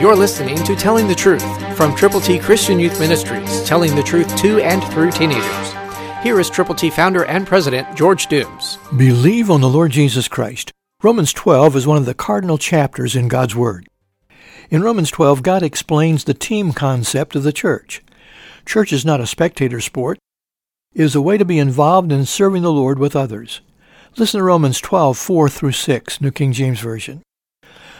You're listening to Telling the Truth from Triple T Christian Youth Ministries, telling the truth to and through teenagers. Here is Triple T founder and president George Dooms. Believe on the Lord Jesus Christ. Romans 12 is one of the cardinal chapters in God's Word. In Romans 12, God explains the team concept of the church. Church is not a spectator sport. It is a way to be involved in serving the Lord with others. Listen to Romans 12, 4 through 6, New King James Version.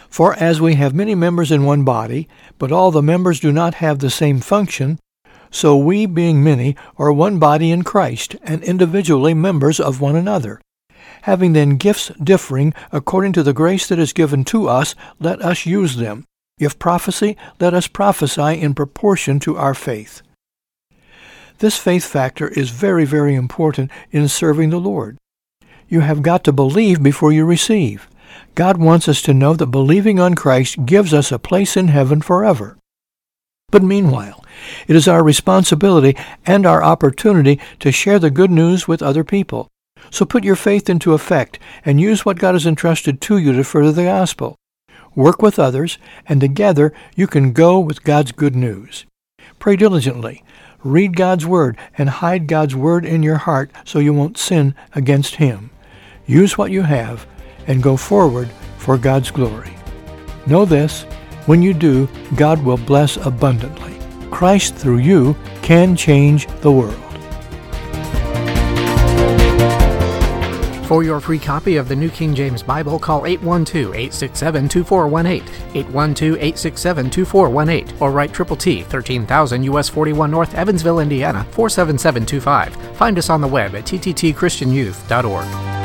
For as we have many members in one body, but all the members do not have the same function, so we, being many, are one body in Christ, and individually members of one another. Having then gifts differing according to the grace that is given to us, let us use them. If prophecy, let us prophesy in proportion to our faith. This faith factor is very, very important in serving the Lord. You have got to believe before you receive. God wants us to know that believing on Christ gives us a place in heaven forever. But meanwhile, it is our responsibility and our opportunity to share the good news with other people. So put your faith into effect and use what God has entrusted to you to further the gospel. Work with others, and together you can go with God's good news. Pray diligently. Read God's Word and hide God's Word in your heart so you won't sin against Him. Use what you have and go forward for God's glory. Know this, when you do, God will bless abundantly. Christ through you can change the world. For your free copy of the New King James Bible, call 812-867-2418, 812-867-2418, or write Triple T, 13,000 US 41 North, Evansville, Indiana, 47725. Find us on the web at tttchristianyouth.org.